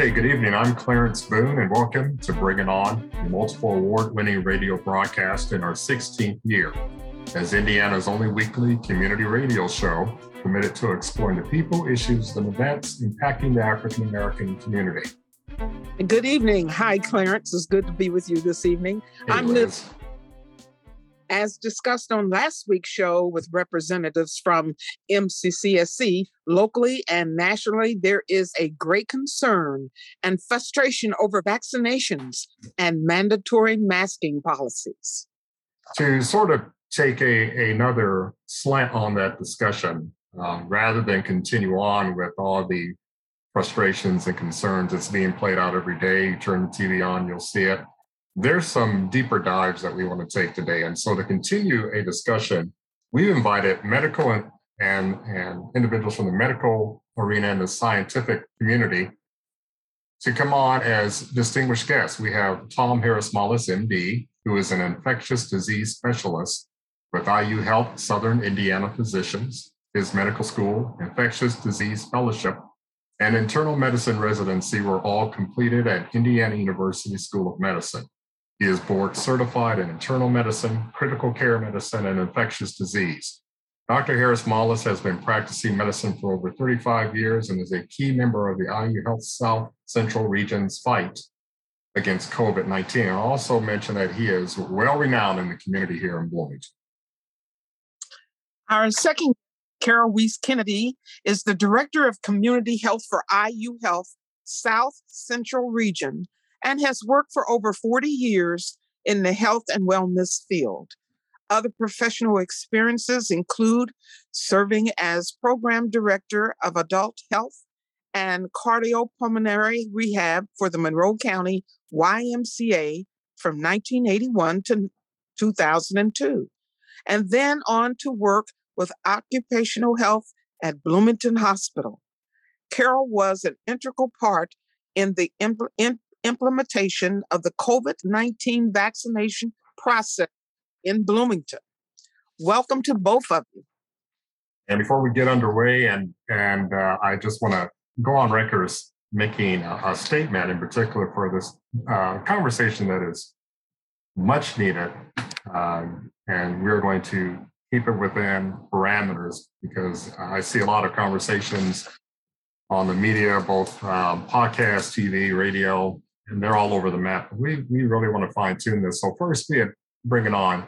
Okay, good evening. I'm Clarence Boone, and welcome to Bring It On, a multiple award winning radio broadcast in our 16th year as Indiana's only weekly community radio show committed to exploring the people, issues, and events impacting the African American community. Good evening. Hi, Clarence. It's good to be with you this evening. Hey, I'm Liz. Liz. As discussed on last week's show with representatives from MCCSC, locally and nationally, there is a great concern and frustration over vaccinations and mandatory masking policies. To sort of take a, another slant on that discussion, um, rather than continue on with all the frustrations and concerns that's being played out every day, you turn the TV on, you'll see it. There's some deeper dives that we want to take today. And so to continue a discussion, we've invited medical and, and, and individuals from the medical arena and the scientific community to come on as distinguished guests. We have Tom Harris Mollis, MD, who is an infectious disease specialist with IU Health Southern Indiana Physicians, his medical school, infectious disease fellowship, and internal medicine residency were all completed at Indiana University School of Medicine. He is board certified in internal medicine, critical care medicine, and infectious disease. Dr. Harris Mollis has been practicing medicine for over 35 years and is a key member of the IU Health South Central Region's fight against COVID 19. I'll also mention that he is well renowned in the community here in Bloomington. Our second, Carol Weiss Kennedy, is the Director of Community Health for IU Health South Central Region and has worked for over 40 years in the health and wellness field. Other professional experiences include serving as Program Director of Adult Health and Cardiopulmonary Rehab for the Monroe County YMCA from 1981 to 2002, and then on to work with occupational health at Bloomington Hospital. Carol was an integral part in the impl- in- implementation of the COVID 19 vaccination process in Bloomington. Welcome to both of you. And before we get underway, and and uh, I just want to go on record as making a, a, statement in particular for this uh, conversation that is much needed, um, and we're going to keep it within parameters because I see a lot of conversations on the media, both um, podcast, TV, radio, and they're all over the map. We we really want to fine tune this. So first, we bring it on.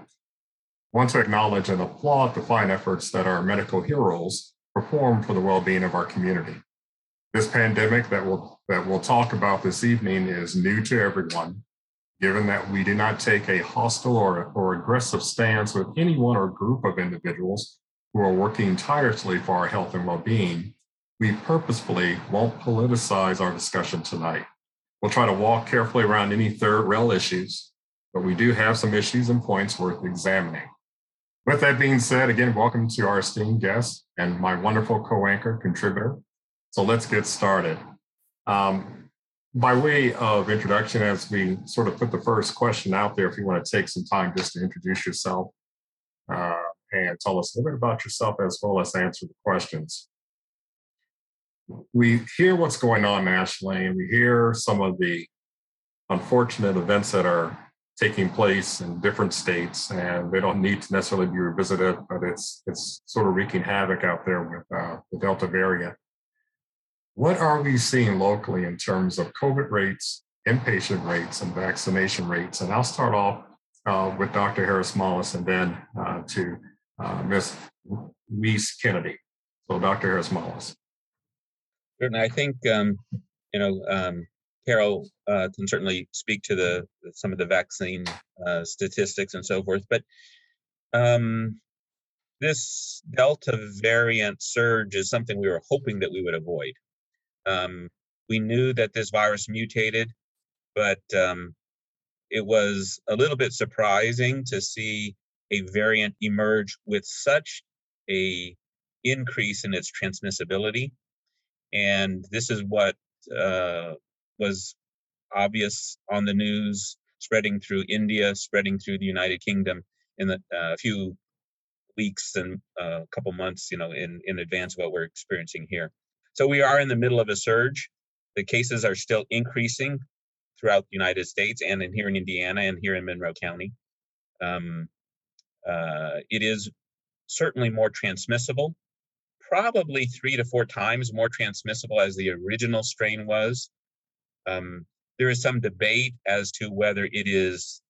Want to acknowledge and applaud the fine efforts that our medical heroes perform for the well-being of our community. This pandemic that we'll that we'll talk about this evening is new to everyone, given that we did not take a hostile or, or aggressive stance with anyone or group of individuals who are working tirelessly for our health and well-being. We purposefully won't politicize our discussion tonight. We'll try to walk carefully around any third rail issues, but we do have some issues and points worth examining. With that being said, again, welcome to our esteemed guest and my wonderful co anchor contributor. So let's get started. Um, by way of introduction, as we sort of put the first question out there, if you want to take some time just to introduce yourself uh, and tell us a little bit about yourself as well as answer the questions. We hear what's going on nationally, and we hear some of the unfortunate events that are taking place in different states, and they don't need to necessarily be revisited, but it's it's sort of wreaking havoc out there with uh, the Delta variant. What are we seeing locally in terms of COVID rates, inpatient rates, and vaccination rates? And I'll start off uh, with Dr. Harris Mollis and then uh, to uh, Ms. Weiss Kennedy. So, Dr. Harris Mollis. Certainly, I think um, you know um, Carol uh, can certainly speak to the some of the vaccine uh, statistics and so forth, but um, this Delta variant surge is something we were hoping that we would avoid. Um, We knew that this virus mutated, but um, it was a little bit surprising to see a variant emerge with such a increase in its transmissibility. And this is what uh, was obvious on the news, spreading through India, spreading through the United Kingdom in the, uh, a few weeks and a uh, couple months, you know, in, in advance of what we're experiencing here. So we are in the middle of a surge. The cases are still increasing throughout the United States and in here in Indiana and here in Monroe County. Um, uh, it is certainly more transmissible, probably three to four times more transmissible as the original strain was. Um, there is some debate as to whether it is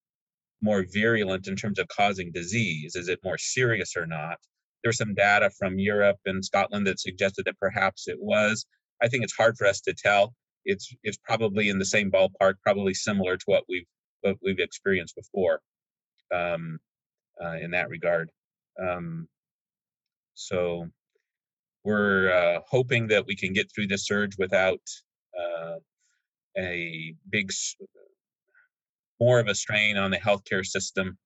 more virulent in terms of causing disease. Is it more serious or not? There's some data from Europe and Scotland that suggested that perhaps it was. I think it's hard for us to tell. It's it's probably in the same ballpark, probably similar to what we've what we've experienced before um, uh, in that regard. Um, so we're uh, hoping that we can get through this surge without uh, a big, more of a strain on the healthcare system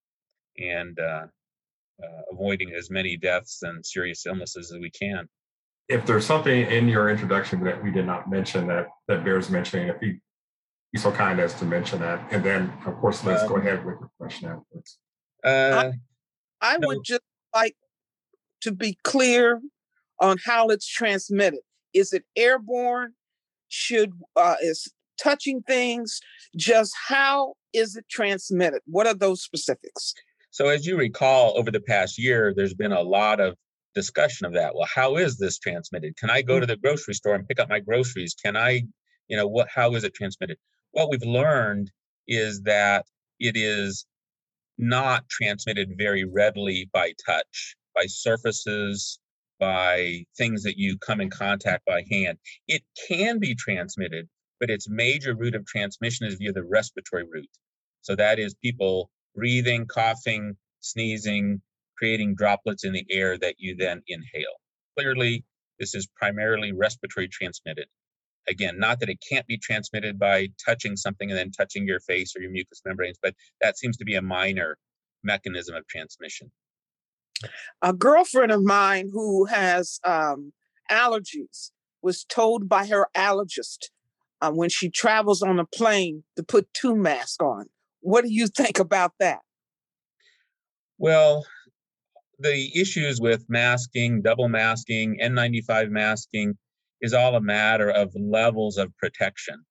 and uh, uh, avoiding as many deaths and serious illnesses as we can. If there's something in your introduction that we did not mention that that bears mentioning, if you be so kind as to mention that, and then of course let's um, go ahead with the question afterwards. Uh, I, I no. would just like to be clear on how it's transmitted. Is it airborne? Should uh, is touching things? Just how is it transmitted? What are those specifics? So, as you recall, over the past year, there's been a lot of discussion of that. Well, how is this transmitted? Can I go to the grocery store and pick up my groceries? Can I, you know, what? How is it transmitted? What we've learned is that it is not transmitted very readily by touch, by surfaces, by things that you come in contact by hand. It can be transmitted, but its major route of transmission is via the respiratory route. So that is people breathing, coughing, sneezing, creating droplets in the air that you then inhale. Clearly, this is primarily respiratory transmitted. Again, not that it can't be transmitted by touching something and then touching your face or your mucous membranes, but that seems to be a minor mechanism of transmission. A girlfriend of mine who has um, allergies was told by her allergist uh, when she travels on a plane to put two masks on. What do you think about that? Well, the issues with masking, double masking, N95 masking is all a matter of levels of protection.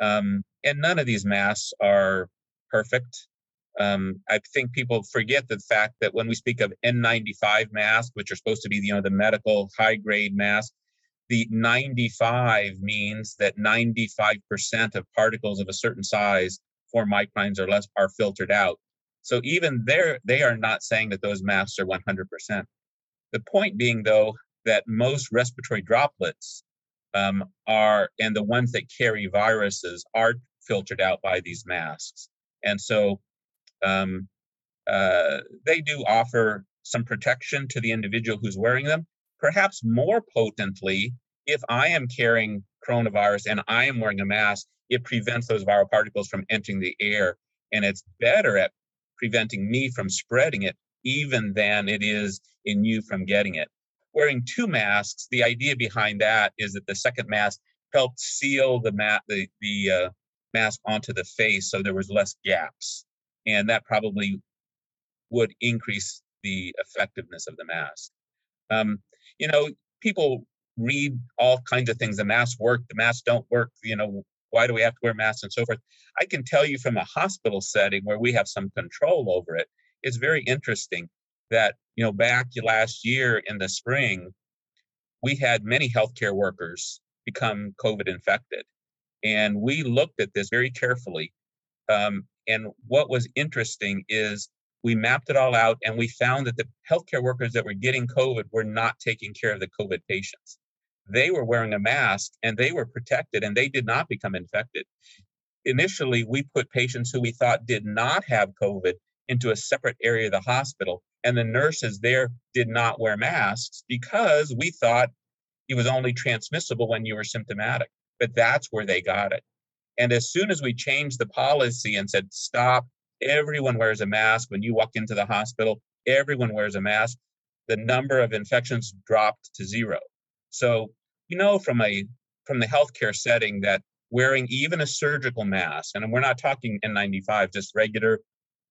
Um, and none of these masks are perfect. Um, I think people forget the fact that when we speak of N95 masks, which are supposed to be you know the medical high grade mask, the 95 means that 95% of particles of a certain size, four microns or less, are filtered out. So even there, they are not saying that those masks are 100%. The point being, though, that most respiratory droplets um, are, and the ones that carry viruses, are filtered out by these masks. And so um, uh, they do offer some protection to the individual who's wearing them. Perhaps more potently, if I am carrying coronavirus and I am wearing a mask, it prevents those viral particles from entering the air. And it's better at preventing me from spreading it even than it is in you from getting it. Wearing two masks, the idea behind that is that the second mask helped seal the, the, the uh, mask onto the face so there was less gaps and that probably would increase the effectiveness of the mask. Um, you know, people read all kinds of things. The masks work, the masks don't work. You know, why do we have to wear masks and so forth? I can tell you from a hospital setting where we have some control over it. It's very interesting that you know back last year in the spring, we had many healthcare workers become COVID infected, and we looked at this very carefully. Um, and what was interesting is we mapped it all out and we found that the healthcare workers that were getting COVID were not taking care of the COVID patients. They were wearing a mask and they were protected and they did not become infected. Initially, we put patients who we thought did not have COVID into a separate area of the hospital, and the nurses there did not wear masks because we thought it was only transmissible when you were symptomatic. but that's where they got it. And as soon as we changed the policy and said, stop, everyone wears a mask when you walk into the hospital, everyone wears a mask, the number of infections dropped to zero. So, you know, from a from the healthcare setting that wearing even a surgical mask, and we're not talking N95, just regular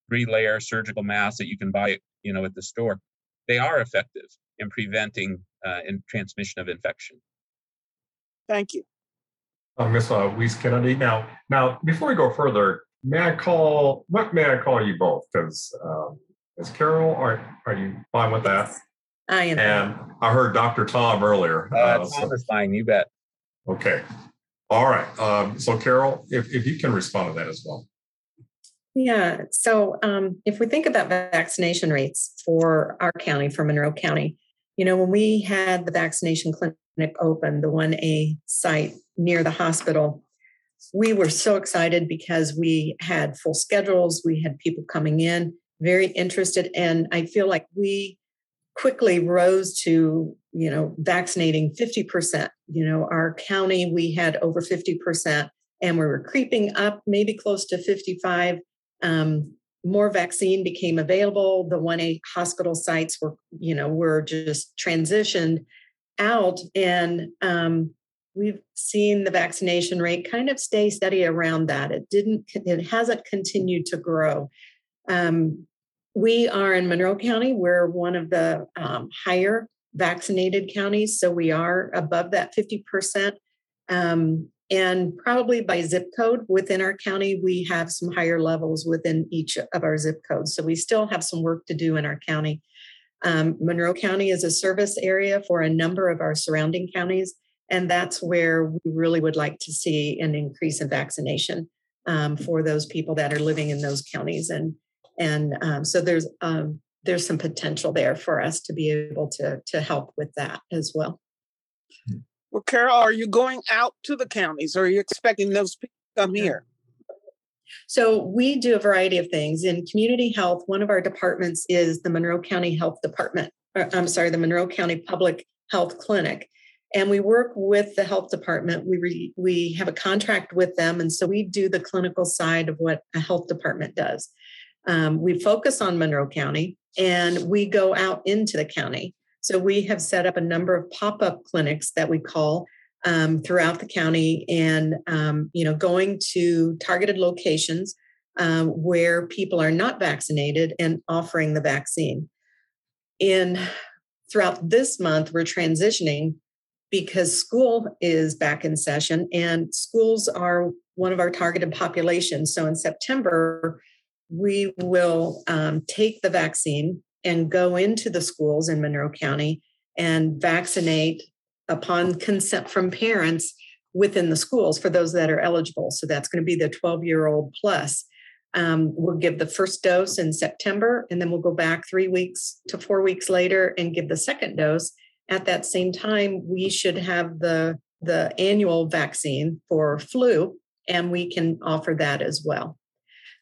three-layer surgical mask that you can buy, you know, at the store, they are effective in preventing uh, in transmission of infection. Thank you. Uh, Ms. Uh, Weiss Kennedy. Now, now, before we go further, may I call, what may I call you both? Because um, is Carol, are, are you fine with that? I am. And I heard Dr. Tom earlier. Uh, uh, Tom so- is fine, you bet. Okay. All right. Um, so Carol, if, if you can respond to that as well. Yeah. So um, if we think about vaccination rates for our county, for Monroe County, you know, when we had the vaccination clinic open, the 1A site near the hospital, we were so excited because we had full schedules, we had people coming in, very interested. And I feel like we quickly rose to, you know, vaccinating 50%. You know, our county, we had over 50%, and we were creeping up, maybe close to 55 um, more vaccine became available. The 1A hospital sites were, you know, were just transitioned out. And um, we've seen the vaccination rate kind of stay steady around that. It didn't, it hasn't continued to grow. Um, we are in Monroe County. We're one of the um, higher vaccinated counties. So we are above that 50%. Um, and probably by zip code within our county, we have some higher levels within each of our zip codes. So we still have some work to do in our county. Um, Monroe County is a service area for a number of our surrounding counties. And that's where we really would like to see an increase in vaccination um, for those people that are living in those counties. And and um, so there's um, there's some potential there for us to be able to to help with that as well. Well, Carol, are you going out to the counties or are you expecting those people to come here? So we do a variety of things. In community health, one of our departments is the Monroe County Health Department. Or, I'm sorry, the Monroe County Public Health Clinic. And we work with the health department. We re, we have a contract with them, and so we do the clinical side of what a health department does. Um, we focus on Monroe County, and we go out into the county. So we have set up a number of pop-up clinics that we call um, throughout the county, and um, you know, going to targeted locations um, where people are not vaccinated and offering the vaccine. In throughout this month, we're transitioning because school is back in session, and schools are one of our targeted populations. So in September, we will um, take the vaccine and go into the schools in Monroe County and vaccinate upon consent from parents within the schools for those that are eligible. So that's going to be the 12 year old plus. Um, we'll give the first dose in September, and then we'll go back three weeks to four weeks later and give the second dose. At that same time, we should have the the annual vaccine for flu, and we can offer that as well.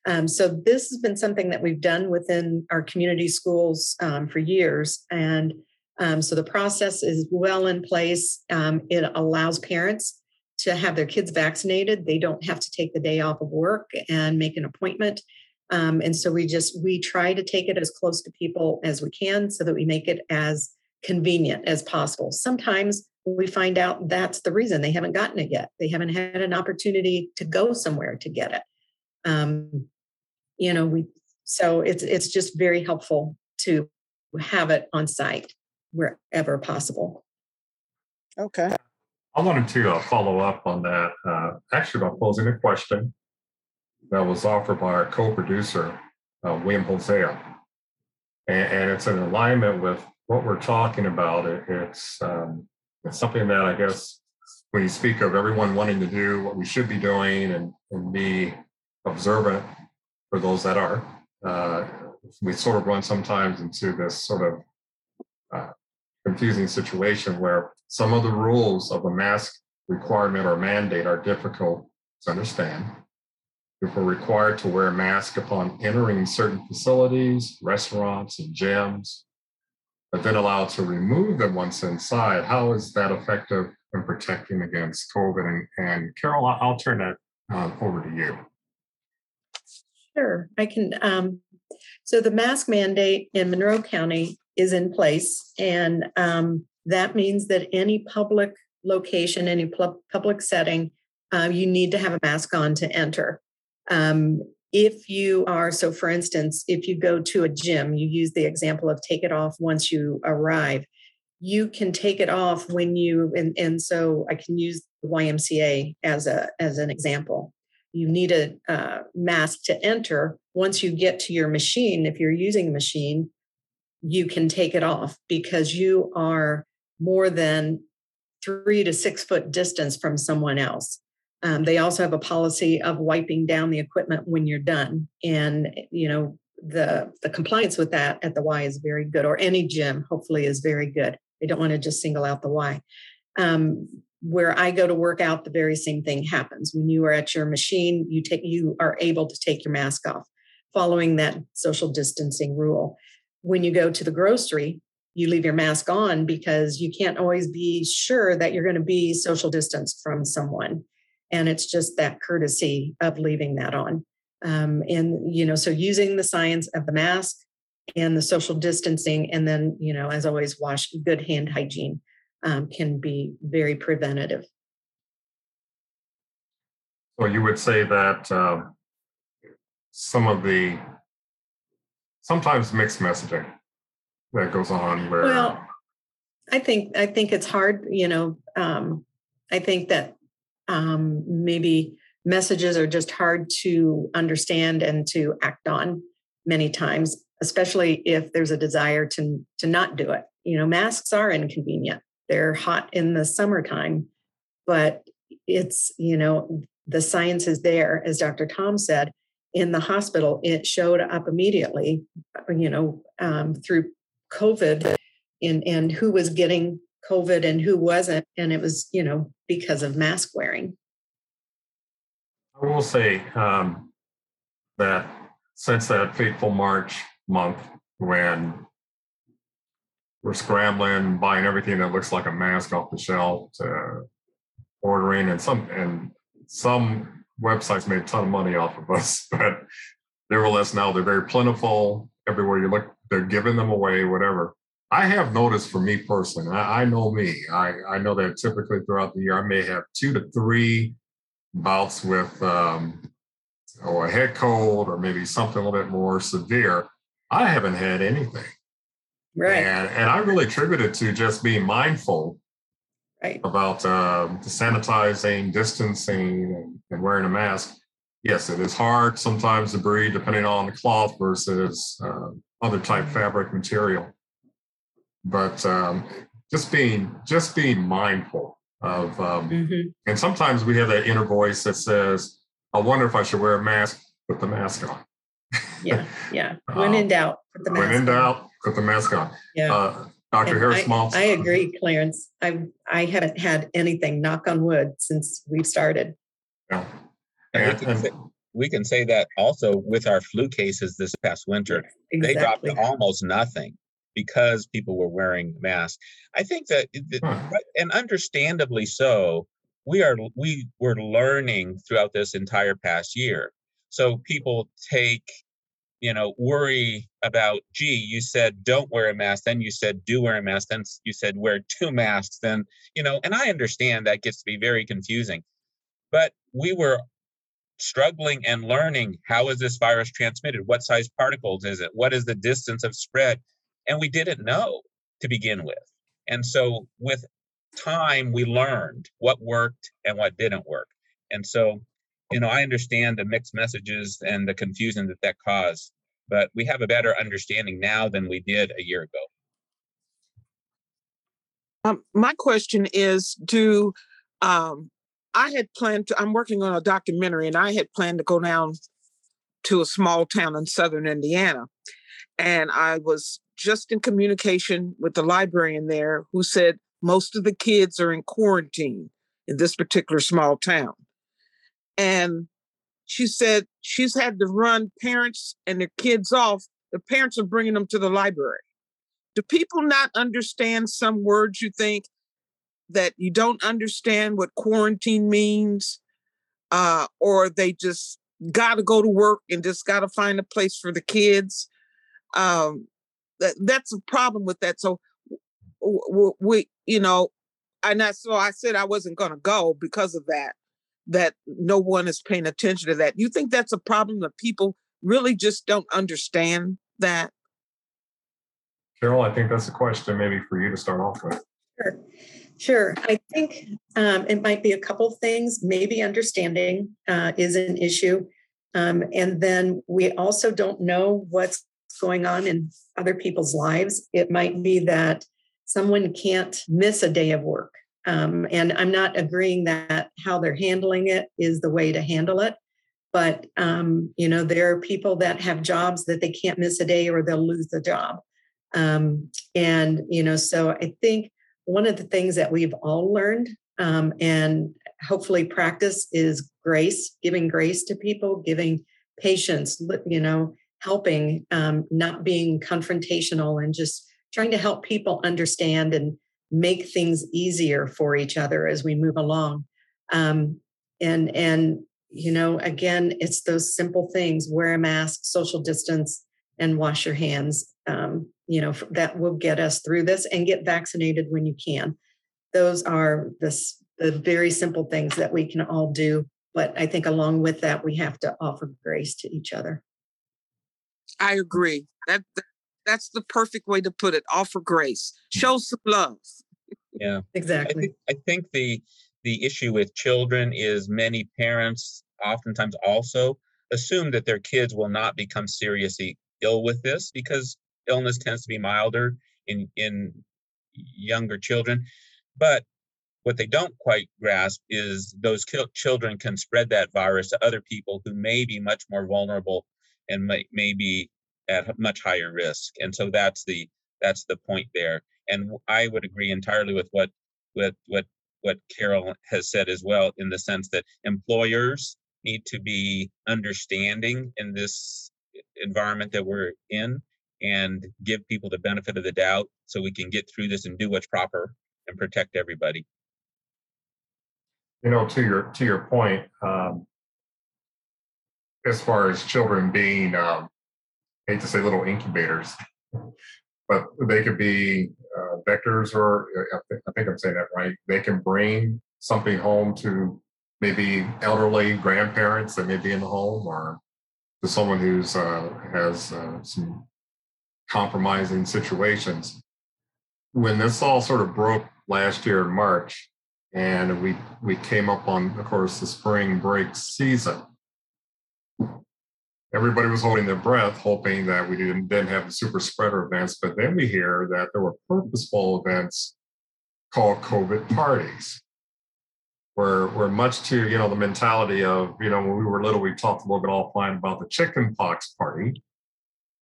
Um, so this has been something that we've done within our community schools um, for years, and um, so the process is well in place. Um, it allows parents to have their kids vaccinated. They don't have to take the day off of work and make an appointment. Um, and so we just we try to take it as close to people as we can, so that we make it as convenient as possible. Sometimes we find out that's the reason they haven't gotten it yet. They haven't had an opportunity to go somewhere to get it. Um, you know, we so it's it's just very helpful to have it on site wherever possible. Okay. I wanted to uh, follow up on that, uh, actually by posing a question that was offered by our co-producer, uh, William Hosea. And, and it's in alignment with what we're talking about. It, it's, um, it's something that I guess when you speak of everyone wanting to do what we should be doing and, and be observant for those that are, uh, we sort of run sometimes into this sort of uh, confusing situation where some of the rules of a mask requirement or mandate are difficult to understand. If we're required to wear a mask upon entering certain facilities, restaurants, and gyms, but then allowed to remove them once inside, how is that effective in protecting against COVID. And, and Carol, I'll, turn that uh, over to you. Sure, I can. Um, so the mask mandate in Monroe County is in place, and um, that means that any public location, any pu- public setting, uh, you need to have a mask on to enter. Um, if you are, so for instance, if you go to a gym, you use the example of take it off once you arrive. You can take it off when you, and, and so I can use the YMCA as a as an example. You need a uh, mask to enter. Once you get to your machine, if you're using a machine, you can take it off because you are more than three to six foot distance from someone else. Um, they also have a policy of wiping down the equipment when you're done, and you know the the compliance with that at the Y is very good, or any gym hopefully is very good. They don't want to just single out the Y. Um, where I go to work out, the very same thing happens. When you are at your machine, you take you are able to take your mask off, following that social distancing rule. When you go to the grocery, you leave your mask on because you can't always be sure that you're going to be social distance from someone. And it's just that courtesy of leaving that on. Um, and you know so using the science of the mask and the social distancing and then you know as always wash good hand hygiene um, can be very preventative. So you would say that uh, some of the sometimes mixed messaging that goes on where well i think i think it's hard you know um, i think that um, maybe messages are just hard to understand and to act on many times especially if there's a desire to to not do it. You know masks are inconvenient. They're hot in the summertime but it's you know the science is there. As dr tom said in the hospital it showed up immediately you know um, through covid and and who was getting COVID and who wasn't. And it was, you know, because of mask wearing. I will say um, that since that fateful March month when we're scrambling, buying everything that looks like a mask off the shelf to ordering and some and some websites made a ton of money off of us, but nevertheless now they're very plentiful. Everywhere you look, they're giving them away, whatever. I have noticed for me personally, I, I know me, I, I know that typically throughout the year, I may have two to three bouts with um, or a head cold or maybe something a little bit more severe. I haven't had anything. Right. And, and I really attribute it to just being mindful right. about the sanitizing, distancing, and, and wearing a mask. Yes, it is hard sometimes to breathe depending on the cloth versus uh, other type fabric material but um, just being just being mindful of um, mm-hmm. and sometimes we have that inner voice that says i wonder if i should wear a mask put the mask on yeah yeah when in um, doubt put the mask when in on. doubt put the mask on yeah uh, dr and harris I, I agree clarence i i haven't had anything knock on wood since we've started yeah and, we, can say, we can say that also with our flu cases this past winter exactly. they dropped to almost nothing because people were wearing masks. I think that, and understandably so, we are we were learning throughout this entire past year. So people take, you know, worry about, gee, you said don't wear a mask, then you said do wear a mask, then you said wear two masks, then, you know, and I understand that gets to be very confusing. But we were struggling and learning how is this virus transmitted? What size particles is it? What is the distance of spread? and we didn't know to begin with. And so with time, we learned what worked and what didn't work. And so, you know, I understand the mixed messages and the confusion that that caused, but we have a better understanding now than we did a year ago. Um, my question is do um, I had planned to, I'm working on a documentary and I had planned to go down to a small town in southern Indiana. And I was just in communication with the librarian there who said most of the kids are in quarantine in this particular small town. And she said she's had to run parents and their kids off. The parents are bringing them to the library. Do people not understand some words you think that you don't understand what quarantine means, uh, or they just got to go to work and just got to find a place for the kids. Um, that that's a problem with that. So we, you know, and that's so I said I wasn't going to go because of that. That no one is paying attention to that. You think that's a problem that people really just don't understand that? Carol, I think that's a question maybe for you to start off with. Sure. Sure. I think um, it might be a couple things. Maybe understanding uh, is an issue. Um, and then we also don't know what's going on in other people's lives. It might be that someone can't miss a day of work. Um, and I'm not agreeing that how they're handling it is the way to handle it. But, um, you know, there are people that have jobs that they can't miss a day or they'll lose the job. Um, and, you know, so I think one of the things that we've all learned um, and hopefully practice is grace, giving grace to people, giving patience, you know, helping, um, not being confrontational and just trying to help people understand and make things easier for each other as we move along. Um, and and you know, again, it's those simple things: wear a mask, social distance, and wash your hands. Um, you know, that will get us through this, and get vaccinated when you can. Those are the the very simple things that we can all do. But I think along with that, we have to offer grace to each other. I agree. That, that that's the perfect way to put it. Offer grace. Show some love. Yeah. exactly. I think, I think the the issue with children is many parents oftentimes also assume that their kids will not become seriously ill with this because illness tends to be milder in in younger children but what they don't quite grasp is those children can spread that virus to other people who may be much more vulnerable and may, may be at much higher risk and so that's the that's the point there and i would agree entirely with what with what what carol has said as well in the sense that employers need to be understanding in this environment that we're in and give people the benefit of the doubt so we can get through this and do what's proper and protect everybody. You know to your to your point um, as far as children being um, hate to say little incubators, but they could be uh, vectors, or uh, I think I'm saying that right. They can bring something home to maybe elderly grandparents that may be in the home, or to someone who's uh, has uh, some compromising situations. When this all sort of broke last year in March, and we we came up on, of course, the spring break season everybody was holding their breath, hoping that we didn't then have the super spreader events. But then we hear that there were purposeful events called COVID parties. Where, where much to you know the mentality of you know when we were little we talked a little bit offline about the chicken pox party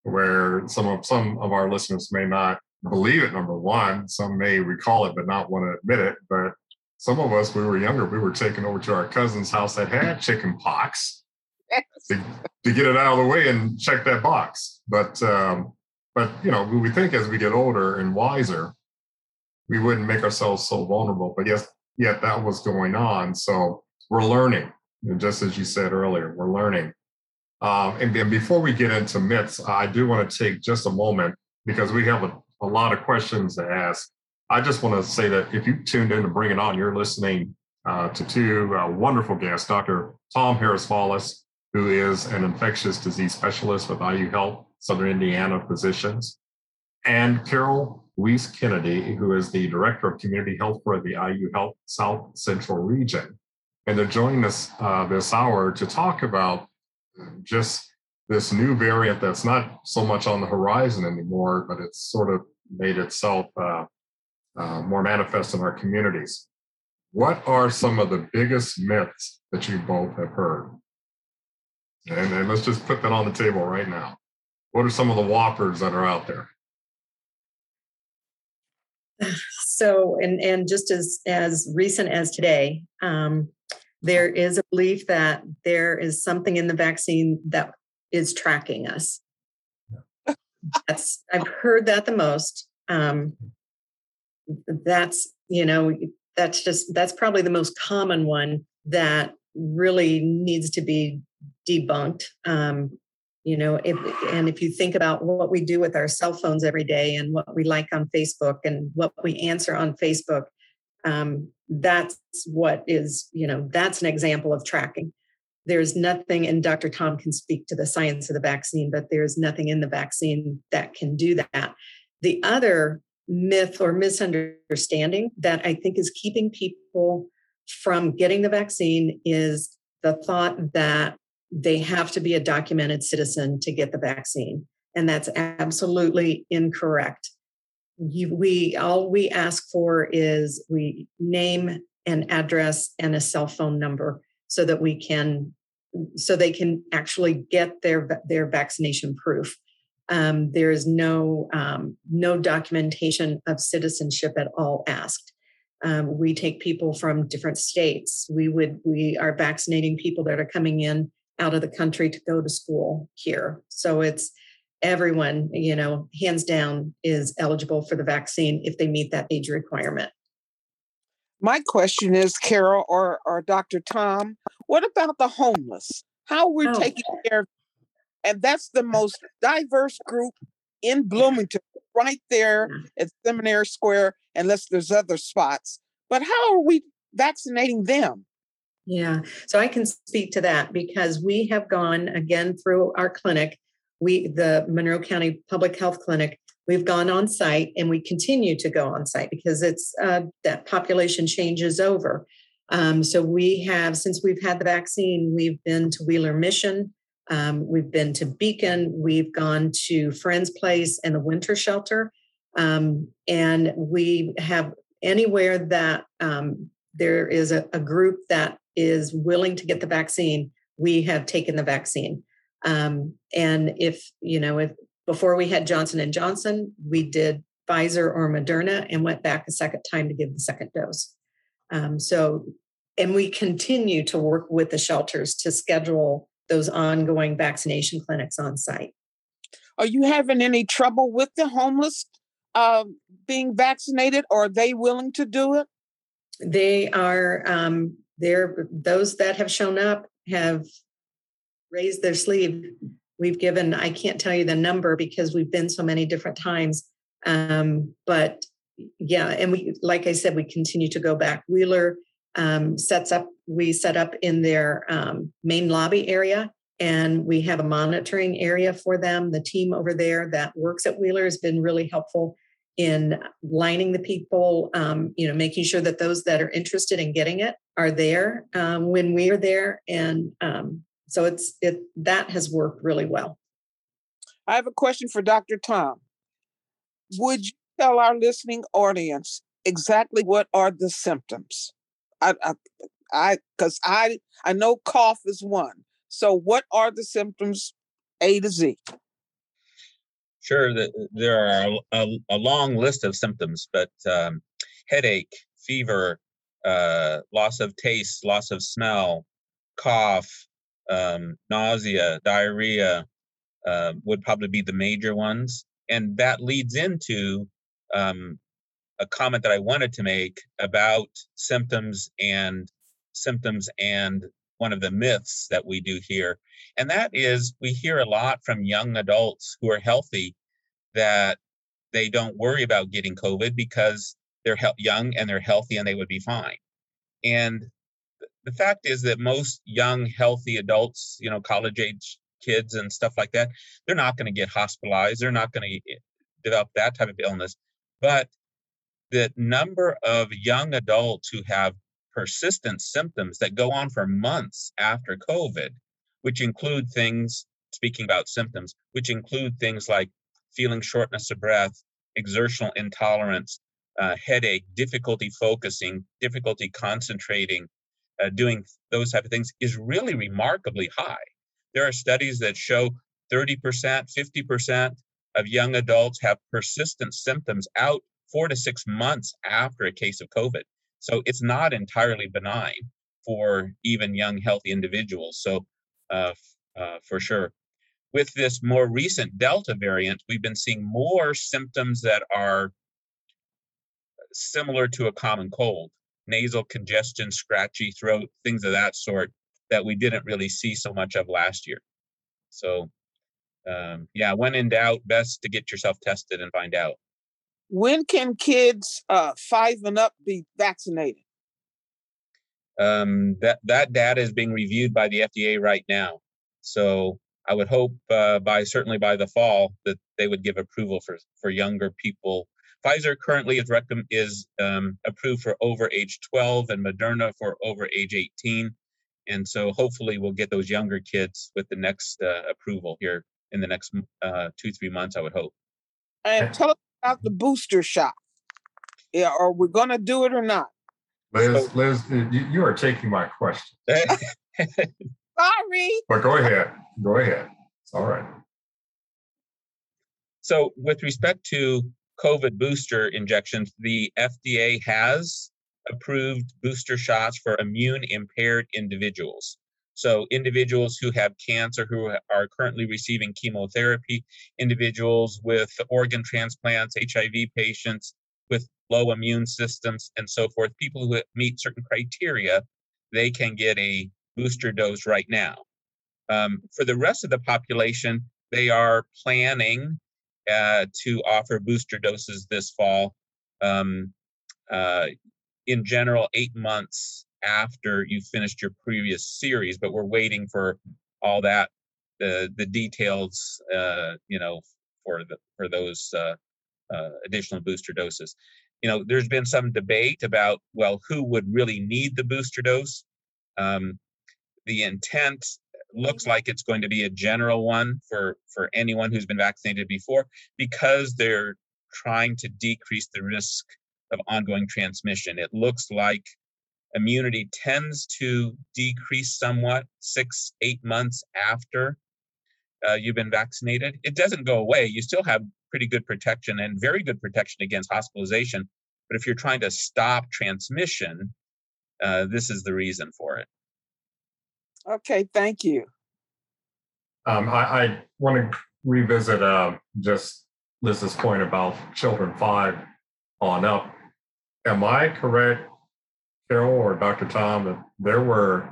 where some of some of our listeners may not believe it number one some may recall it but not want to admit it but some of us we were younger we were taken over to our cousin's house that had chicken pox to, to get it out of the way and check that box. But um, but you know, we think as we get older and wiser, we wouldn't make ourselves so vulnerable. But yes, yet that was going on. So we're learning. And just as you said earlier, we're learning. Um, and, and, before we get into myths, I do want to take just a moment because we have a, a lot of questions to ask. I just want to say that if you tuned in to Bring It On, you're listening uh, to two uh, wonderful guests, Dr. Tom Harris Wallace who is an infectious disease specialist with IU Health, Southern Indiana Physicians, and Carol Louise Kennedy, who is the Director of Community Health for the IU Health South Central Region. And they're joining us uh, this hour to talk about just this new variant that's not so much on the horizon anymore, but it's sort of made itself uh, uh, more manifest in our communities. What are some of the biggest myths that you both have heard? And, and let's just put that on the table right now. What are some of the whoppers that are out there? So, and and just as as recent as today, um, there is a belief that there is something in the vaccine that is tracking us. That's I've heard that the most. Um, that's you know that's just that's probably the most common one that really needs to be debunked. Um, you know, if, and if you think about what we do with our cell phones every day and what we like on Facebook and what we answer on Facebook, um, that's what is, you know, that's an example of tracking. There's nothing, and Dr. Tom can speak to the science of the vaccine, but there's nothing in the vaccine that can do that. The other myth or misunderstanding that I think is keeping people from getting the vaccine is the thought that they have to be a documented citizen to get the vaccine. And that's absolutely incorrect. You, we all we ask for is we name an address and a cell phone number so that we can so they can actually get their their vaccination proof um, there is no um, no documentation of citizenship at all asked. Um, we take people from different states. We would we are vaccinating people that are coming in out of the country to go to school here. So it's everyone, you know, hands down is eligible for the vaccine if they meet that age requirement. My question is, Carol or, or Dr. Tom, what about the homeless? How we're oh. taking care of and that's the most diverse group in Bloomington, right there at Seminary Square, unless there's other spots. But how are we vaccinating them? Yeah, so I can speak to that because we have gone again through our clinic, we the Monroe County Public Health Clinic. We've gone on site and we continue to go on site because it's uh, that population changes over. Um, so we have, since we've had the vaccine, we've been to Wheeler Mission, um, we've been to Beacon, we've gone to Friends Place and the Winter Shelter. Um, and we have anywhere that um, there is a, a, group that is willing to get the vaccine, we have taken the vaccine. Um, and if, you know, if before we had Johnson and Johnson, we did Pfizer or Moderna and went back a second time to give the second dose. Um, so, and we continue to work with the shelters to schedule those ongoing vaccination clinics on site. Are you having any trouble with the homeless uh, being vaccinated? Or are they willing to do it? They are. Um, they're those that have shown up have raised their sleeve. We've given. I can't tell you the number because we've been so many different times. Um, but yeah, and we, like I said, we continue to go back. Wheeler um, sets up we set up in their um, main lobby area and we have a monitoring area for them. The team over there that works at wheeler has been really helpful in lining the people um, you know making sure that those that are interested in getting it are there um, when we are there and um, so it's it that has worked really well. I have a question for dr tom. Would you tell our listening audience exactly what are the symptoms I, I, I, because I, I know cough is one. So, what are the symptoms, A to Z? Sure, there are a, a long list of symptoms, but um, headache, fever, uh, loss of taste, loss of smell, cough, um, nausea, diarrhea uh, would probably be the major ones. And that leads into um, a comment that I wanted to make about symptoms and symptoms and one of the myths that we do here. And that is we hear a lot from young adults who are healthy that they don't worry about getting COVID because they're he- young and they're healthy and they would be fine. And the fact is that most young, healthy adults, you know, college age kids and stuff like that, they're not going to get hospitalized. They're not going to eh, develop that type of illness. But the number of young adults who have persistent symptoms that go on for months after COVID, which include things, speaking about symptoms, which include things like feeling shortness of breath, exertional intolerance, uh, headache, difficulty focusing, difficulty concentrating, uh, doing those type of things, is really remarkably high. There are studies that show 30%, 50% of young adults have persistent symptoms out four to six months after a case of COVID. So it's not entirely benign for even young, healthy individuals. So, uh, uh, for sure. With this more recent Delta variant, we've been seeing more symptoms that are similar to a common cold. nasal congestion, scratchy throat, things of that sort that we didn't really see so much of last year. So, um, yeah, when in doubt, best to get yourself tested and find out. When can kids uh, five and up be vaccinated? Um, that that data is being reviewed by the FDA right now. So I would hope uh, by certainly by the fall that they would give approval for for younger people. Pfizer currently is recomm- is um, approved for over age 12 and Moderna for over age 18. And so hopefully we'll get those younger kids with the next uh, approval here in the next uh, two three months. I would hope. And tell us about the booster shot. Yeah, are we going to do it or not? Liz, Liz, you, you are taking my question. Sorry. But go ahead. Go ahead. It's all right. So, with respect to COVID booster injections, the FDA has approved booster shots for immune impaired individuals. So, individuals who have cancer, who are currently receiving chemotherapy, individuals with organ transplants, HIV patients with low immune systems, and so forth, people who meet certain criteria, they can get a booster dose right now. Um, for the rest of the population, they are planning uh, to offer booster doses this fall. Um, uh, in general, eight months after you finished your previous series, but we're waiting for all that the the details, uh, you know, for the for those uh, uh, additional booster doses. You know, there's been some debate about well, who would really need the booster dose. Um, the intent looks like it's going to be a general one for for anyone who's been vaccinated before because they're trying to decrease the risk of ongoing transmission. It looks like immunity tends to decrease somewhat six, eight months after uh, you've been vaccinated. It doesn't go away. You still have pretty good protection and very good protection against hospitalization. But if you're trying to stop transmission, uh, this is the reason for it. Okay, thank you. Um, I, I want to revisit uh, just Liz's point about children five on up. Am I correct Carol or Dr. Tom, that there were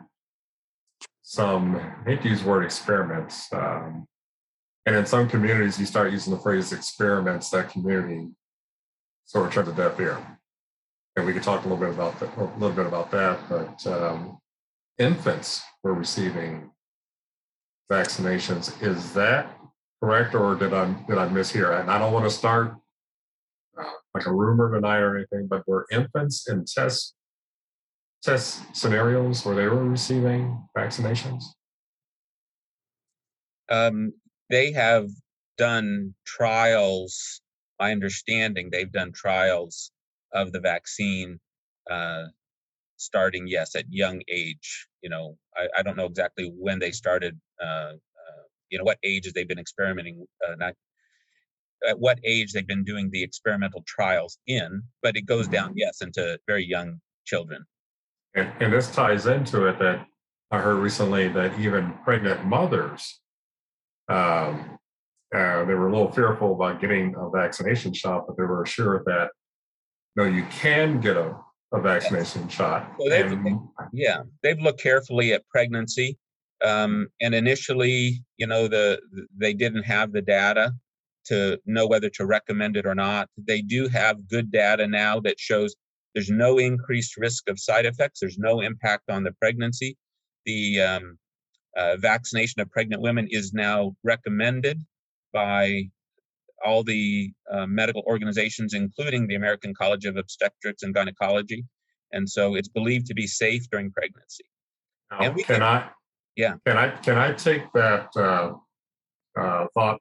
some, I hate to use the word experiments. Um, and in some communities, you start using the phrase experiments, that community sort of turns a deaf ear. And we could talk a little bit about that, a little bit about that, but um, infants were receiving vaccinations. Is that correct, or did I did I mishear? And I don't want to start uh, like a rumor tonight or anything, but were infants in test test scenarios where they were receiving vaccinations? Um, they have done trials. My understanding, they've done trials of the vaccine uh, starting, yes, at young age. You know, I, I don't know exactly when they started. Uh, uh, you know, what ages they've been experimenting. Uh, not at what age they've been doing the experimental trials in, but it goes down, mm-hmm. yes, into very young children. And, and this ties into it that I heard recently that even pregnant mothers, um, uh, they were a little fearful about getting a vaccination shot, but they were assured that no, you can get a, a vaccination yes. shot. So they've, and, yeah, they've looked carefully at pregnancy, um, and initially, you know, the they didn't have the data to know whether to recommend it or not. They do have good data now that shows there's no increased risk of side effects. There's no impact on the pregnancy. The um, uh, vaccination of pregnant women is now recommended by all the uh, medical organizations, including the American College of Obstetrics and Gynecology. And so it's believed to be safe during pregnancy. Now, and we can, can I? Yeah. Can I? Can I take that uh, uh thought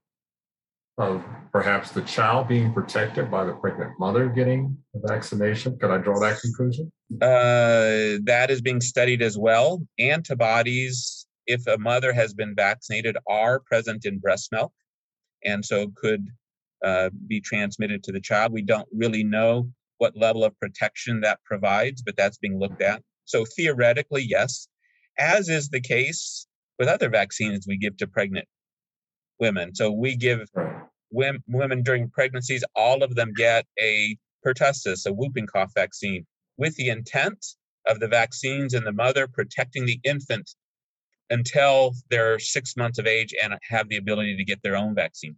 of perhaps the child being protected by the pregnant mother getting the vaccination? Could I draw that conclusion? Uh, that is being studied as well. Antibodies, if a mother has been vaccinated, are present in breast milk, and so could uh, be transmitted to the child. We don't really know what level of protection that provides, but that's being looked at. So theoretically, yes, as is the case with other vaccines we give to pregnant women. So we give women, women during pregnancies, all of them get a pertussis, a whooping cough vaccine. with the intent of the vaccines and the mother protecting the infant until they're six months of age and have the ability to get their own vaccine.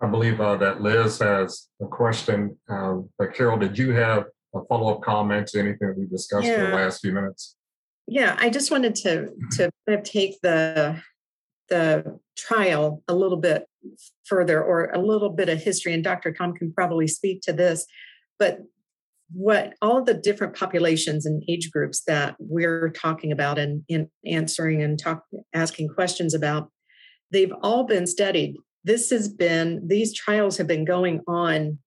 I believe uh, that Liz has a question. Um, but Carol, did you have a follow-up comment to anything that we discussed yeah. in the last few minutes? Yeah, I just wanted to to kind of take the the trial a little bit further or a little bit of history, and Dr. Tom can probably speak to this. But what all the different populations and age groups that we're talking about and in answering and talk asking questions about they've all been studied this has been these trials have been going on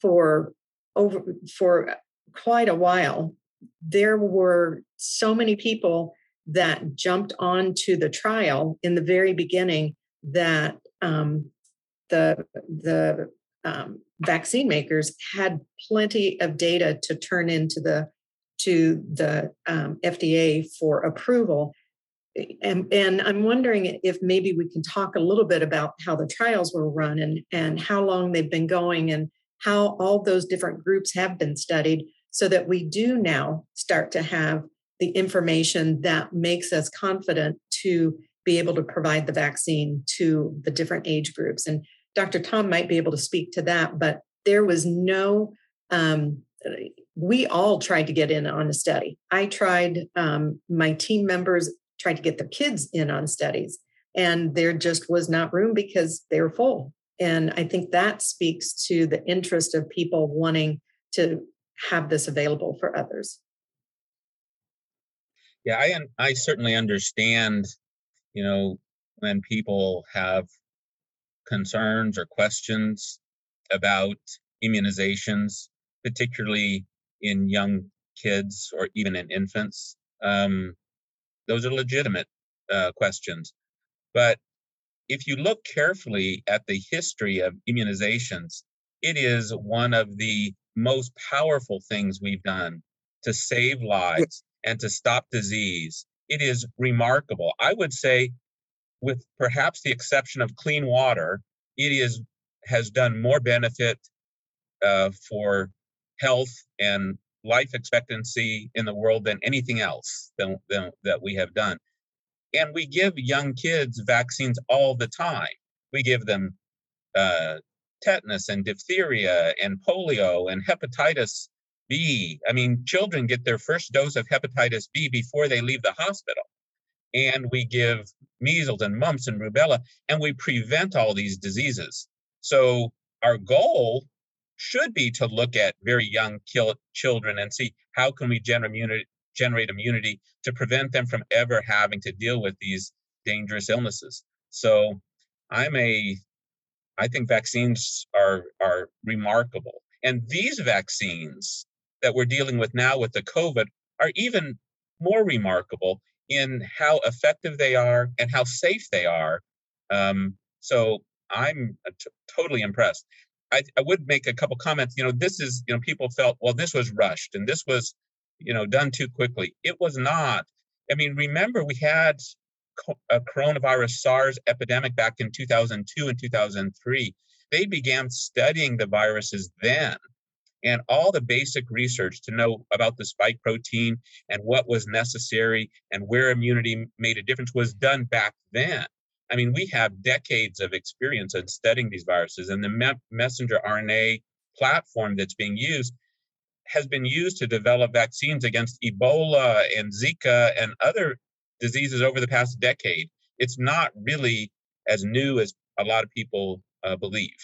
for over for quite a while there were so many people that jumped onto the trial in the very beginning that um, the the um, vaccine makers had plenty of data to turn into the to the um, FDA for approval. And, and I'm wondering if maybe we can talk a little bit about how the trials were run and, and how long they've been going and how all those different groups have been studied so that we do now start to have the information that makes us confident to be able to provide the vaccine to the different age groups. And Dr. Tom might be able to speak to that, but there was no, um, we all tried to get in on a study. I tried, um, my team members tried to get the kids in on studies, and there just was not room because they were full. And I think that speaks to the interest of people wanting to have this available for others. Yeah, I I certainly understand, you know, when people have concerns or questions about immunizations, particularly in young kids or even in infants. Um, those are legitimate uh, questions. But if you look carefully at the history of immunizations, it is one of the most powerful things we've done to save lives and to stop disease. It is remarkable. I would say with perhaps the exception of clean water, it is has done more benefit uh, for health and life expectancy in the world than anything else than, than, that we have done. And we give young kids vaccines all the time. We give them uh, tetanus and diphtheria and polio and hepatitis B. I mean, children get their first dose of hepatitis B before they leave the hospital and we give measles and mumps and rubella, and we prevent all these diseases. So our goal should be to look at very young children and see how can we generate immunity, generate immunity to prevent them from ever having to deal with these dangerous illnesses. So I'm a I think vaccines are are remarkable. And these vaccines that we're dealing with now with the COVID are even more remarkable in how effective they are and how safe they are. Um, so I'm t- totally impressed. I, I would make a couple comments. You know, this is, you know, people felt, well, this was rushed and this was, you know, done too quickly. It was not. I mean, remember we had a coronavirus SARS epidemic back in 2002 and 2003. They began studying the viruses then and all the basic research to know about the spike protein and what was necessary and where immunity made a difference was done back then. I mean, we have decades of experience in studying these viruses, and the me- messenger RNA platform that's being used has been used to develop vaccines against Ebola and Zika and other diseases over the past decade. It's not really as new as a lot of people uh, believe.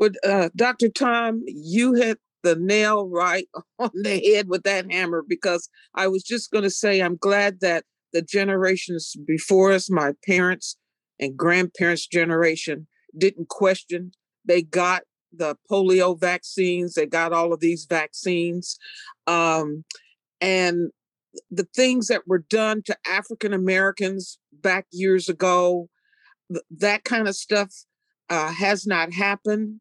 Well, uh, Dr. Tom, you hit the nail right on the head with that hammer because I was just going to say I'm glad that the generations before us, my parents and grandparents' generation, didn't question. They got the polio vaccines, they got all of these vaccines. Um, and the things that were done to African Americans back years ago, th- that kind of stuff uh, has not happened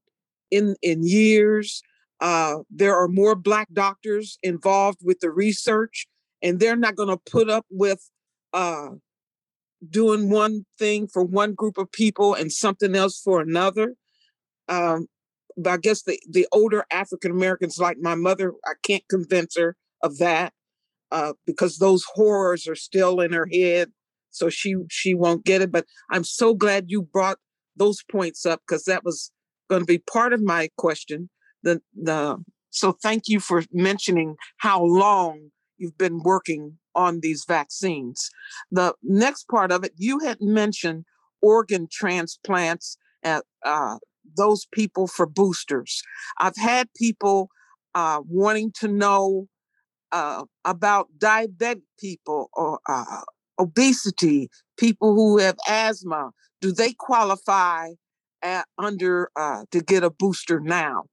in in years. Uh, there are more black doctors involved with the research, and they're not going to put up with uh, doing one thing for one group of people and something else for another. Um, but I guess the, the older African Americans, like my mother, I can't convince her of that uh, because those horrors are still in her head. So she she won't get it. But I'm so glad you brought those points up because that was going to be part of my question. The the so thank you for mentioning how long you've been working on these vaccines. The next part of it, you had mentioned organ transplants at uh, those people for boosters. I've had people uh, wanting to know uh, about diabetic people or uh, obesity, people who have asthma. Do they qualify at, under uh, to get a booster now?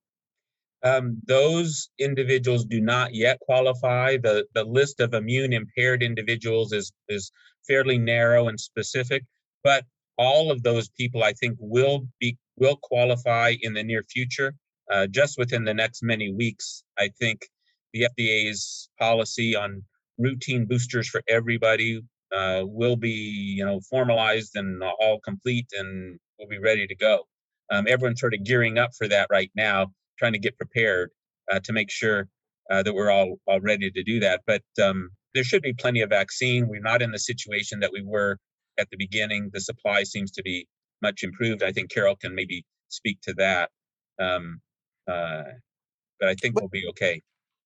Um, those individuals do not yet qualify. The the list of immune impaired individuals is is fairly narrow and specific, but all of those people I think will be will qualify in the near future. Uh, just within the next many weeks, I think the FDA's policy on routine boosters for everybody uh, will be, you know, formalized and all complete, and we'll be ready to go. Um, everyone's sort of gearing up for that right now, trying to get prepared uh, to make sure uh, that we're all all ready to do that. But um, there should be plenty of vaccine. We're not in the situation that we were at the beginning. The supply seems to be much improved. I think Carol can maybe speak to that. Um, uh, but I think we'll be okay.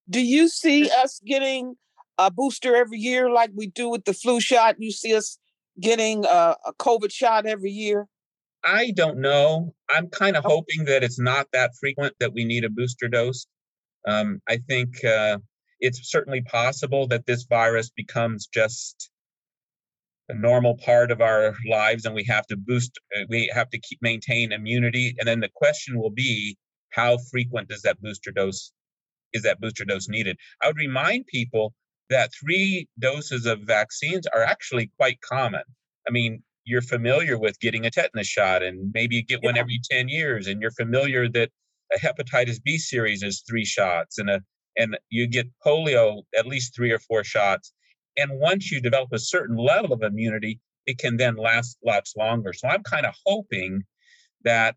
Do you see us getting a booster every year like we do with the flu shot? You see us getting a, a COVID shot every year? I don't know. I'm kind of oh. hoping that it's not that frequent that we need a booster dose. Um, I think uh, it's certainly possible that this virus becomes just a normal part of our lives and we have to boost uh, we have to keep maintain immunity and then the question will be how frequent does that booster dose is that booster dose needed i would remind people that three doses of vaccines are actually quite common i mean you're familiar with getting a tetanus shot and maybe you get one every 10 years and you're familiar that a hepatitis b series is three shots and a and you get polio at least three or four shots and once you develop a certain level of immunity, it can then last lots longer. So I'm kind of hoping that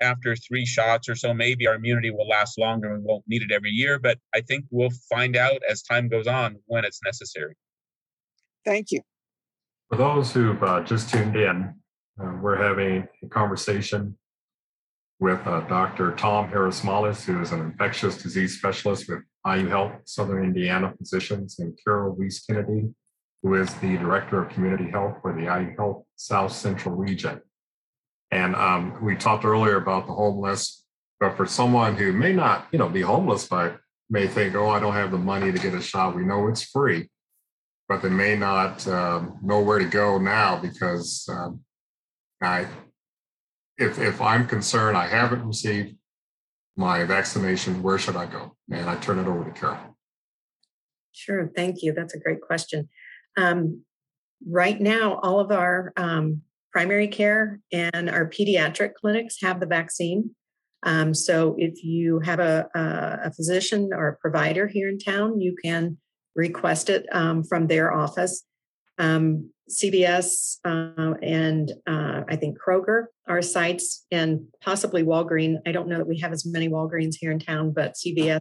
after three shots or so, maybe our immunity will last longer and we won't need it every year. But I think we'll find out as time goes on when it's necessary. Thank you. For those who've uh, just tuned in, uh, we're having a conversation with uh, Dr. Tom Harris-Smolis, who is an infectious disease specialist with IU Health Southern Indiana Physicians, and Carol Weiss Kennedy, who is the Director of Community Health for the IU Health South Central Region. And um, we talked earlier about the homeless, but for someone who may not, you know, be homeless, but may think, oh, I don't have the money to get a shot. We know it's free, but they may not um, know where to go now because um, I, if if I'm concerned, I haven't received my vaccination, where should I go? And I turn it over to Carol. Sure, thank you. That's a great question. Um, right now, all of our um, primary care and our pediatric clinics have the vaccine. So if you have a, a, physician or a provider here in town, you can request it um, from their office. Um, CVS uh, and uh, I think Kroger are sites, and possibly Walgreens. I don't know that we have as many Walgreens here in town, but CVS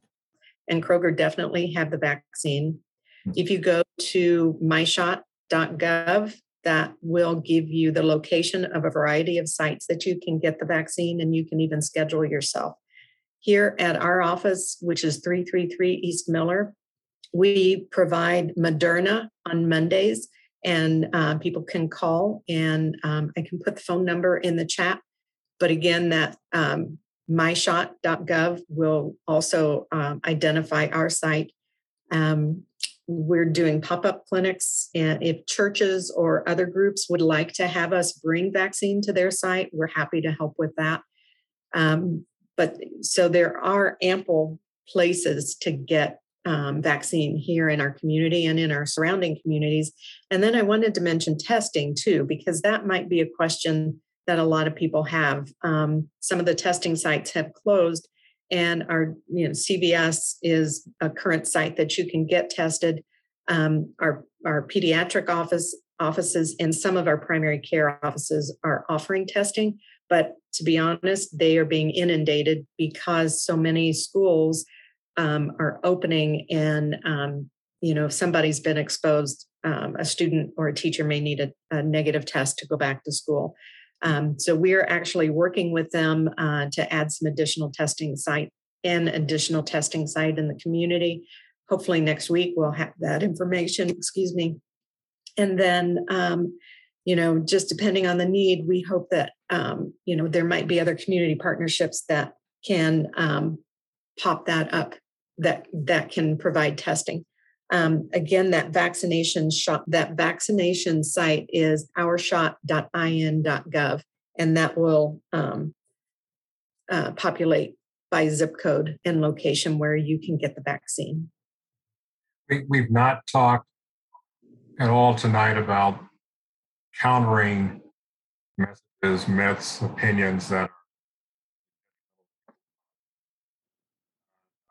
and Kroger definitely have the vaccine. Hmm. If you go to myshot.gov, that will give you the location of a variety of sites that you can get the vaccine, and you can even schedule yourself. Here at our office, which is 333 East Miller, we provide Moderna on Mondays and uh, people can call and um, i can put the phone number in the chat. But again that um, myshot.gov will also um, identify our site. Um, we're doing pop-up clinics and if churches or other groups would like to have us bring vaccine to their site we're happy to help with that. Um, but so there are ample places to get um, vaccine here in our community and in our surrounding communities. And then I wanted to mention testing too, because that might be a question that a lot of people have. Um, some of the testing sites have closed, and our you know CVS is a current site that you can get tested. Um, our our pediatric office offices and some of our primary care offices are offering testing, but to be honest, they are being inundated because so many schools um, are opening and um, you know if somebody's been exposed um, a student or a teacher may need a, a, negative test to go back to school. Um, so we're actually working with them uh, to add some additional testing site and additional testing site in the community. Hopefully next week we'll have that information excuse me. And then um, you know just depending on the need we hope that um, you know there might be other community partnerships that can pop that up that that can provide testing. Um, again, that vaccination shot that vaccination site is ourshot.in.gov, and that will um, uh, populate by zip code and location where you can get the vaccine. We, we've not talked at all tonight about countering messages, myths, opinions that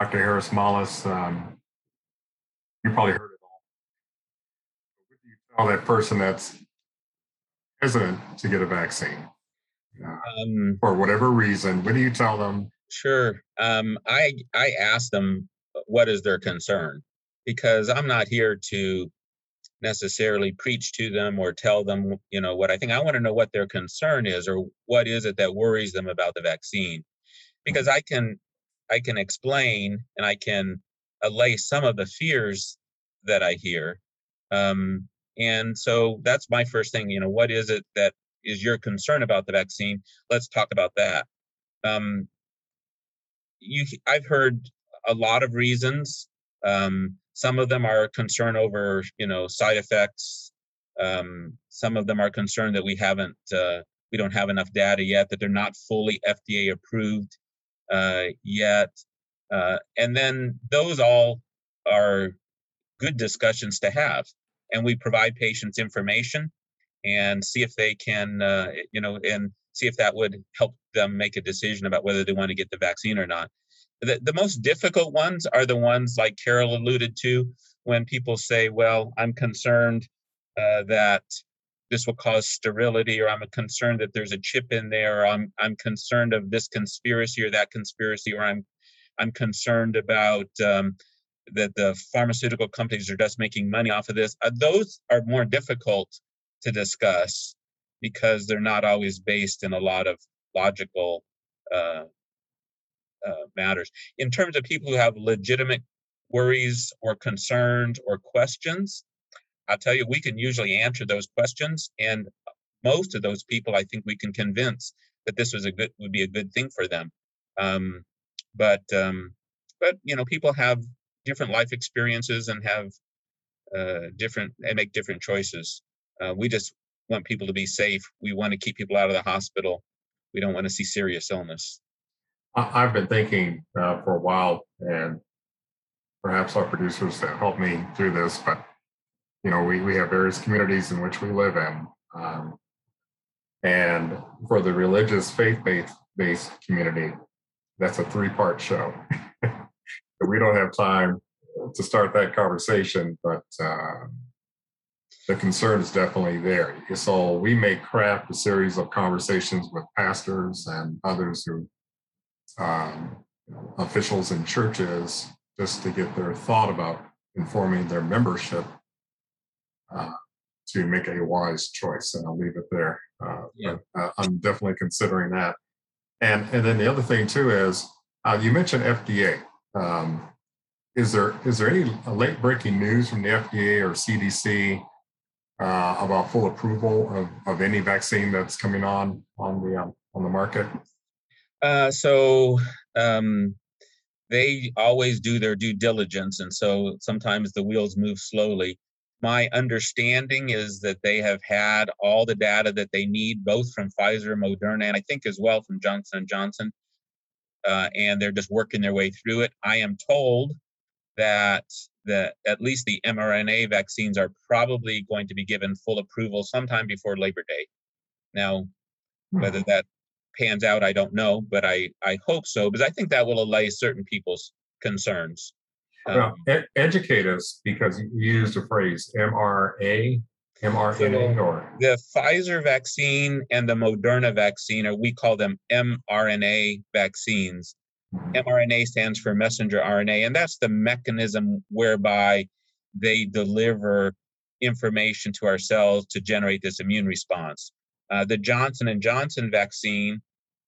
Dr. Harris Mollis, um, you probably heard it all. What do you tell that person that's hesitant to get a vaccine uh, um, for whatever reason? What do you tell them? Sure. Um, I I ask them what is their concern because I'm not here to necessarily preach to them or tell them you know what I think. I want to know what their concern is or what is it that worries them about the vaccine because I can I can explain and I can allay some of the fears that I hear. Um, and so that's my first thing. You know, what is it that is your concern about the vaccine? Let's talk about that. Um, you, I've heard a lot of reasons. Um, some of them are concern over, you know, side effects. Um, some of them are concerned that we haven't, uh, we don't have enough data yet, that they're not fully FDA approved uh, yet. Uh, and then those all are good discussions to have. And we provide patients information and see if they can, uh, you know, and see if that would help them make a decision about whether they want to get the vaccine or not. The, the most difficult ones are the ones like Carol alluded to when people say, well, I'm concerned uh, that this will cause sterility or i'm concerned that there's a chip in there or i'm i'm concerned of this conspiracy or that conspiracy or i'm i'm concerned about um, that the pharmaceutical companies are just making money off of this. Uh, those are more difficult to discuss because they're not always based in a lot of logical uh, uh, matters. In terms of people who have legitimate worries or concerns or questions I'll tell you, we can usually answer those questions, and most of those people, I think, we can convince that this was a good would be a good thing for them. Um, but um, but you know, people have different life experiences and have uh, different and make different choices. Uh, we just want people to be safe. We want to keep people out of the hospital. We don't want to see serious illness. I've been thinking uh, for a while, and perhaps our producers have helped me through this, but you know, we, we have various communities in which we live in. Um, and for the religious faith based community, that's a three part show. we don't have time to start that conversation, but uh, the concern is definitely there. So we may craft a series of conversations with pastors and others who, um, officials in churches, just to get their thought about informing their membership uh, to make a wise choice. And I'll leave it there. Uh, yeah. But, uh, I'm definitely considering that. And and then the other thing too is uh, you mentioned FDA. Um, is there is there any late breaking news from the FDA or CDC uh, about full approval of, of any vaccine that's coming on on the um, on the market? Uh, so um, they always do their due diligence, and so sometimes the wheels move slowly my understanding is that they have had all the data that they need, both from Pfizer, Moderna, and I think as well from Johnson & Johnson, uh, and they're just working their way through it. I am told that the at least the mRNA vaccines are probably going to be given full approval sometime before Labor Day. Now, whether hmm. that pans out, I don't know, but I I hope so because I think that will allay certain people's concerns. Well, um, ed- educate us because you used a phrase MRA. mRNA or the Pfizer vaccine and the Moderna vaccine, or we call them mRNA vaccines. mRNA stands for messenger RNA, and that's the mechanism whereby they deliver information to our cells to generate this immune response. Uh, the Johnson and Johnson vaccine,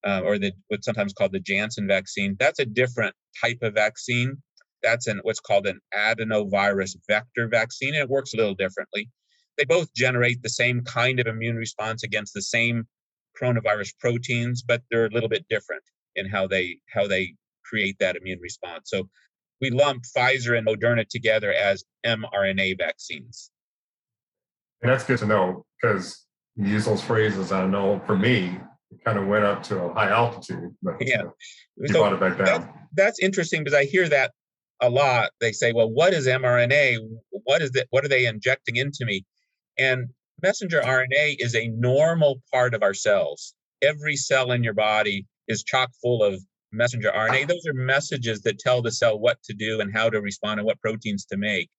uh, or the what's sometimes called the Janssen vaccine, that's a different type of vaccine. That's an what's called an adenovirus vector vaccine. And it works a little differently. They both generate the same kind of immune response against the same coronavirus proteins, but they're a little bit different in how they how they create that immune response. So we lump Pfizer and Moderna together as mRNA vaccines. And that's good to know because you use those phrases. I know for me, it kind of went up to a high altitude, but yeah, you so brought it back down. That's, that's interesting because I hear that a lot. They say, "Well, what is mRNA? What is it? What are they injecting into me?" And messenger RNA is a normal part of our cells. Every cell in your body is chock full of messenger RNA. Those are messages that tell the cell what to do and how to respond and what proteins to make.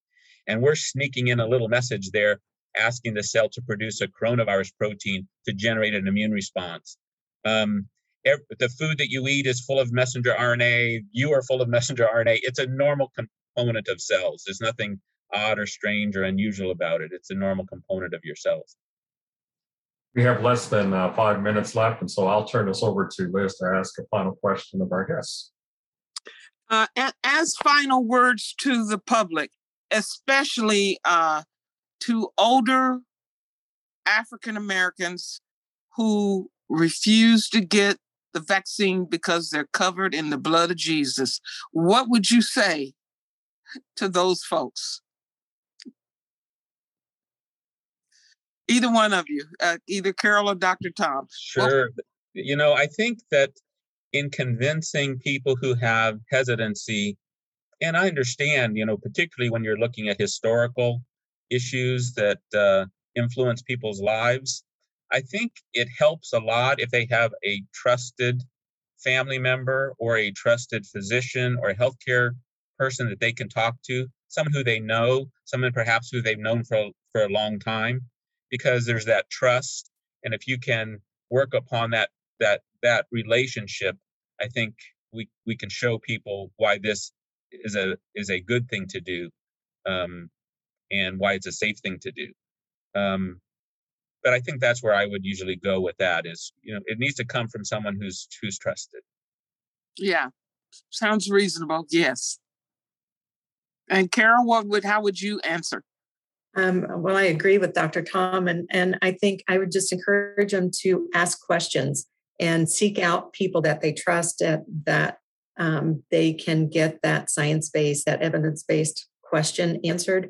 And we're sneaking in a little message there asking the cell to produce a coronavirus protein to generate an immune response. Um, the food that you eat is full of messenger RNA. You are full of messenger RNA. It's a normal component of cells. There's nothing odd or strange or unusual about it. It's a normal component of your cells. We have less than uh, five minutes left, and so I'll turn this over to Liz to ask a final question of our guests. Uh, as final words to the public, especially uh, to older African Americans who refuse to get the vaccine because they're covered in the blood of Jesus. What would you say to those folks? Either one of you, uh, either Carol or Dr. Tom. Sure. Well, you know, I think that in convincing people who have hesitancy, and I understand, you know, particularly when you're looking at historical issues that uh, influence people's lives. I think it helps a lot if they have a trusted family member or a trusted physician or a healthcare person that they can talk to, someone who they know, someone perhaps who they've known for, for a long time, because there's that trust. And if you can work upon that that that relationship, I think we we can show people why this is a is a good thing to do. Um, and why it's a safe thing to do. Um, but I think that's where I would usually go with that is, you know, it needs to come from someone who's who's trusted. Yeah. Sounds reasonable. Yes. And Carol, what would how would you answer? Um, well, I agree with Dr. Tom, and and I think I would just encourage them to ask questions and seek out people that they trust that that um, they can get that science based, that evidence based question answered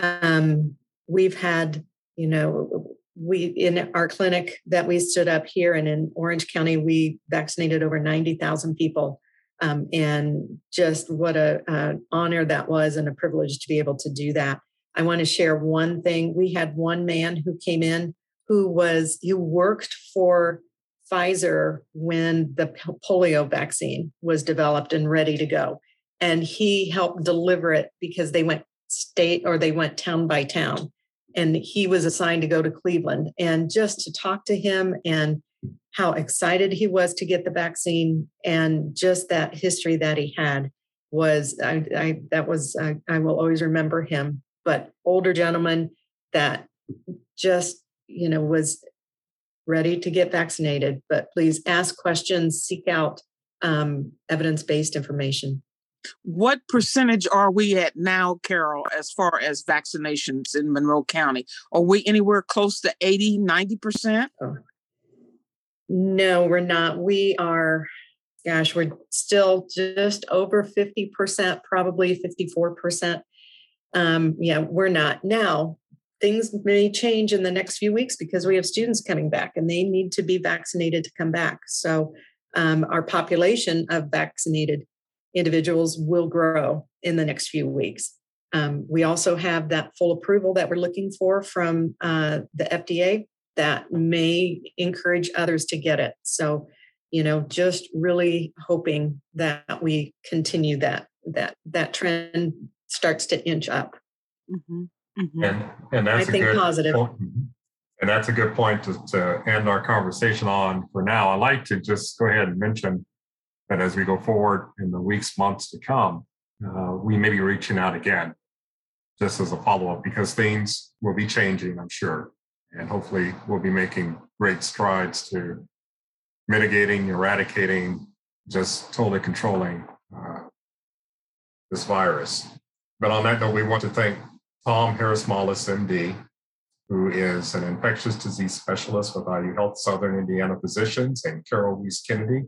um, we've had, you know, we in our clinic that we stood up here and in Orange County, we vaccinated over 90,000 people. Um, and just what a, honor that was and a privilege to be able to do that. I want to share one thing. We had one man who came in who was who worked for Pfizer when the polio vaccine was developed and ready to go. And he helped deliver it because they went state or they went town by town and he was assigned to go to Cleveland. And just to talk to him and how excited he was to get the vaccine and just that history that he had was I, I that was I, I will always remember him. But older gentleman that just you know was ready to get vaccinated. But please ask questions seek out um, evidence-based information what percentage are we at now, Carol, as far as vaccinations in Monroe County? Are we anywhere close to 80, 90%? Oh. No, we're not. We are, gosh, we're still just over 50%, probably 54%. Um, yeah, we're not. Now, things may change in the next few weeks because we have students coming back and they need to be vaccinated to come back. So, um, our population of vaccinated individuals will grow in the next few weeks. Um, we also have that full approval that we're looking for from uh, the FDA that may encourage others to get it. So, you know, just really hoping that we continue that that that trend starts to inch up. Mm-hmm. Mm-hmm. And and that's I think good positive. Point. Mm-hmm. And that's a good point to, to end our conversation on for now. I'd like to just go ahead and mention that as we go forward in the weeks, months to come, uh, we may be reaching out again just as a follow up because things will be changing, I'm sure. And hopefully, we'll be making great strides to mitigating, eradicating, just totally controlling uh, this virus. But on that note, we want to thank Tom Harris Mollis, MD, who is an infectious disease specialist with IU Health Southern Indiana Physicians, and Carol Weiss Kennedy,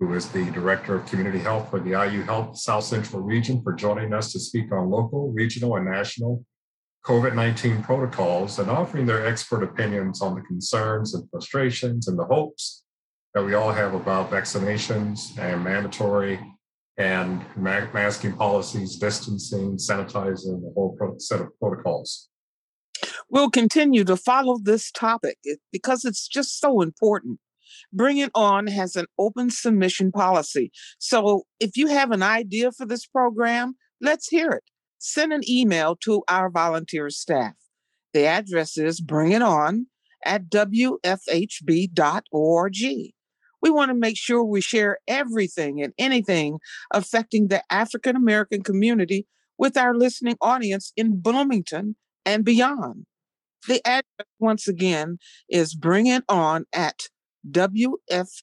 who is the Director of Community Health for the IU Health South Central Region, for joining us to speak on local, regional, and national COVID 19 protocols and offering their expert opinions on the concerns and frustrations and the hopes that we all have about vaccinations and mandatory and masking policies, distancing, sanitizing, the whole set of protocols. We'll continue to follow this topic because it's just so important. Bring It On has an open submission policy. So if you have an idea for this program, let's hear it. Send an email to our volunteer staff. The address is bring it on at wfhb.org. We want to make sure we share everything and anything affecting the African American community with our listening audience in Bloomington and beyond. The address, once again, is bring it on at wfhb.org.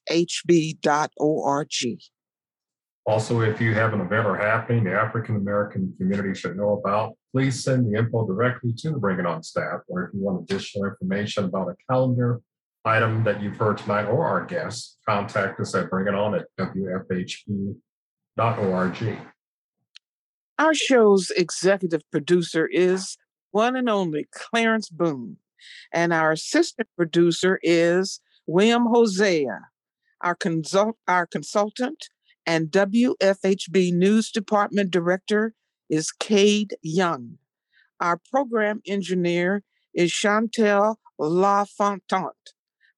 Also, if you have an event or happening the African American community should know about, please send the info directly to the Bring It On staff. Or if you want additional information about a calendar item that you've heard tonight or our guests, contact us at Bring It On at wfhb.org. Our show's executive producer is one and only Clarence Boone, and our assistant producer is William Hosea. Our, consult, our consultant and WFHB News Department Director is Cade Young. Our program engineer is Chantel LaFontant.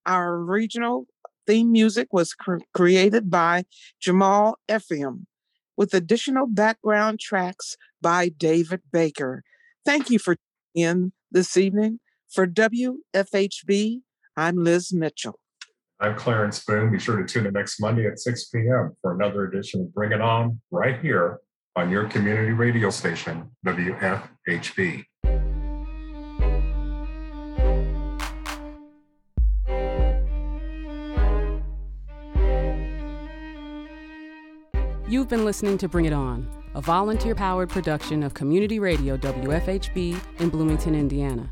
Our regional theme music was cr- created by Jamal Ephraim, with additional background tracks by David Baker. Thank you for tuning in this evening. For WFHB, I'm Liz Mitchell. I'm Clarence Boone. Be sure to tune in next Monday at 6 p.m. for another edition of Bring It On right here on your community radio station, WFHB. You've been listening to Bring It On, a volunteer powered production of Community Radio WFHB in Bloomington, Indiana.